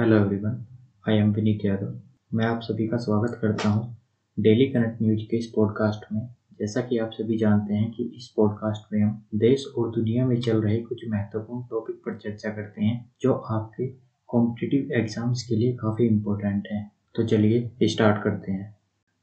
Hello everyone I am Vineet Yadav मैं आप सभी का स्वागत करता हूँ डेली कनेक्ट न्यूज़ के इस पॉडकास्ट में। जैसा कि आप सभी जानते हैं कि इस पॉडकास्ट में हम देश और दुनिया में चल रहे कुछ महत्वपूर्ण टॉपिक पर चर्चा करते हैं, जो आपके कॉम्पिटिटिव एग्ज़ाम्स के लिए काफ़ी इम्पोर्टेंट हैं। तो चलिए स्टार्ट करते हैं।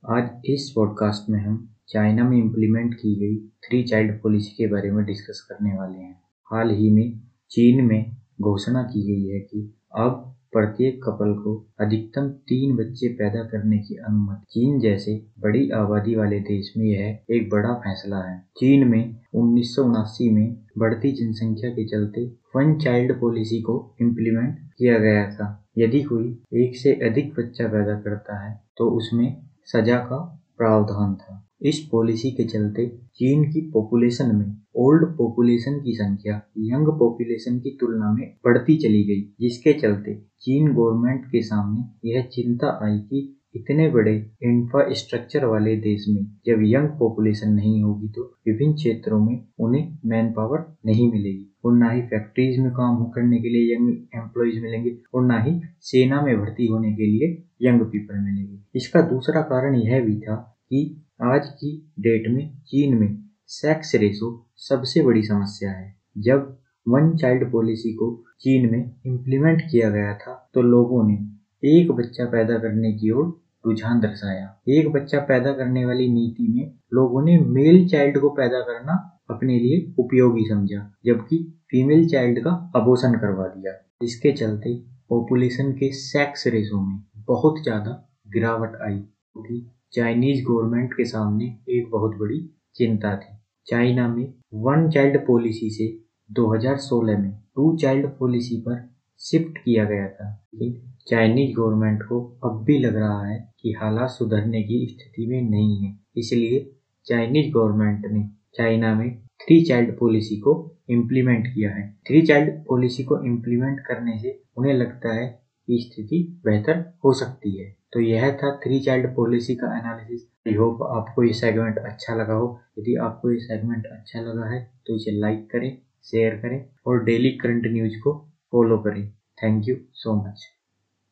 आज इस पॉडकास्ट में हम चाइना में इम्प्लीमेंट की गई थ्री चाइल्ड पॉलिसी के बारे में डिस्कस करने वाले हैं। हाल ही में चीन में घोषणा की गई है कि अब प्रत्येक कपल को अधिकतम तीन बच्चे पैदा करने की अनुमति। चीन जैसे बड़ी आबादी वाले देश में यह एक बड़ा फैसला है। चीन में उन्नीस सौ उनासी में बढ़ती जनसंख्या के चलते वन चाइल्ड पॉलिसी को इम्प्लीमेंट किया गया था। यदि कोई एक से अधिक बच्चा पैदा करता है तो उसमें सजा का प्रावधान था। इस पॉलिसी के चलते चीन की पॉपुलेशन में ओल्ड पॉपुलेशन की संख्या यंग पॉपुलेशन की तुलना में बढ़ती चली गई, जिसके चलते चीन गवर्नमेंट के सामने यह चिंता आई कि इतने बड़े इंफ्रास्ट्रक्चर वाले देश में जब यंग पॉपुलेशन नहीं होगी तो विभिन्न क्षेत्रों में उन्हें मैन पावर नहीं मिलेगी। और ना ही फैक्ट्रीज में काम करने के लिए यंग एम्प्लॉयज़ मिलेंगे और ना ही सेना में भर्ती होने के लिए यंग पीपल मिलेंगे। इसका दूसरा कारण यह भी था कि आज की डेट में चीन में सेक्स रेशो सबसे बड़ी समस्या है। जब वन चाइल्ड पॉलिसी को चीन में इम्प्लीमेंट किया गया था तो लोगों ने एक बच्चा पैदा करने की ओर रुझान दर्शाया। एक बच्चा पैदा करने वाली नीति में लोगों ने मेल चाइल्ड को पैदा करना अपने लिए उपयोगी समझा, जबकि फीमेल चाइल्ड का अबोशन करवा दिया। इसके चलते पॉपुलेशन के सेक्स रेशो में बहुत ज़्यादा गिरावट आई। क्योंकि चाइनीज़ गवर्नमेंट के सामने एक बहुत बड़ी चिंता थी। चाइना में वन चाइल्ड पॉलिसी से 2016 में टू चाइल्ड पॉलिसी पर शिफ्ट किया गया था। लेकिन चाइनीज़ गवर्नमेंट को अब भी लग रहा है कि हालात सुधरने की स्थिति में नहीं है। इसलिए चाइनीज़ गवर्नमेंट ने चाइना में थ्री चाइल्ड पॉलिसी को इम्प्लीमेंट किया है। थ्री चाइल्ड पॉलिसी को इम्प्लीमेंट करने से उन्हें लगता है कि स्थिति बेहतर हो सकती है। तो यह था थ्री चाइल्ड पॉलिसी का एनालिसिस आई होप आपको ये सेगमेंट अच्छा लगा हो। यदि आपको ये सेगमेंट अच्छा लगा है तो इसे लाइक करें शेयर करें और डेली करंट न्यूज़ को फॉलो करें। Thank you so much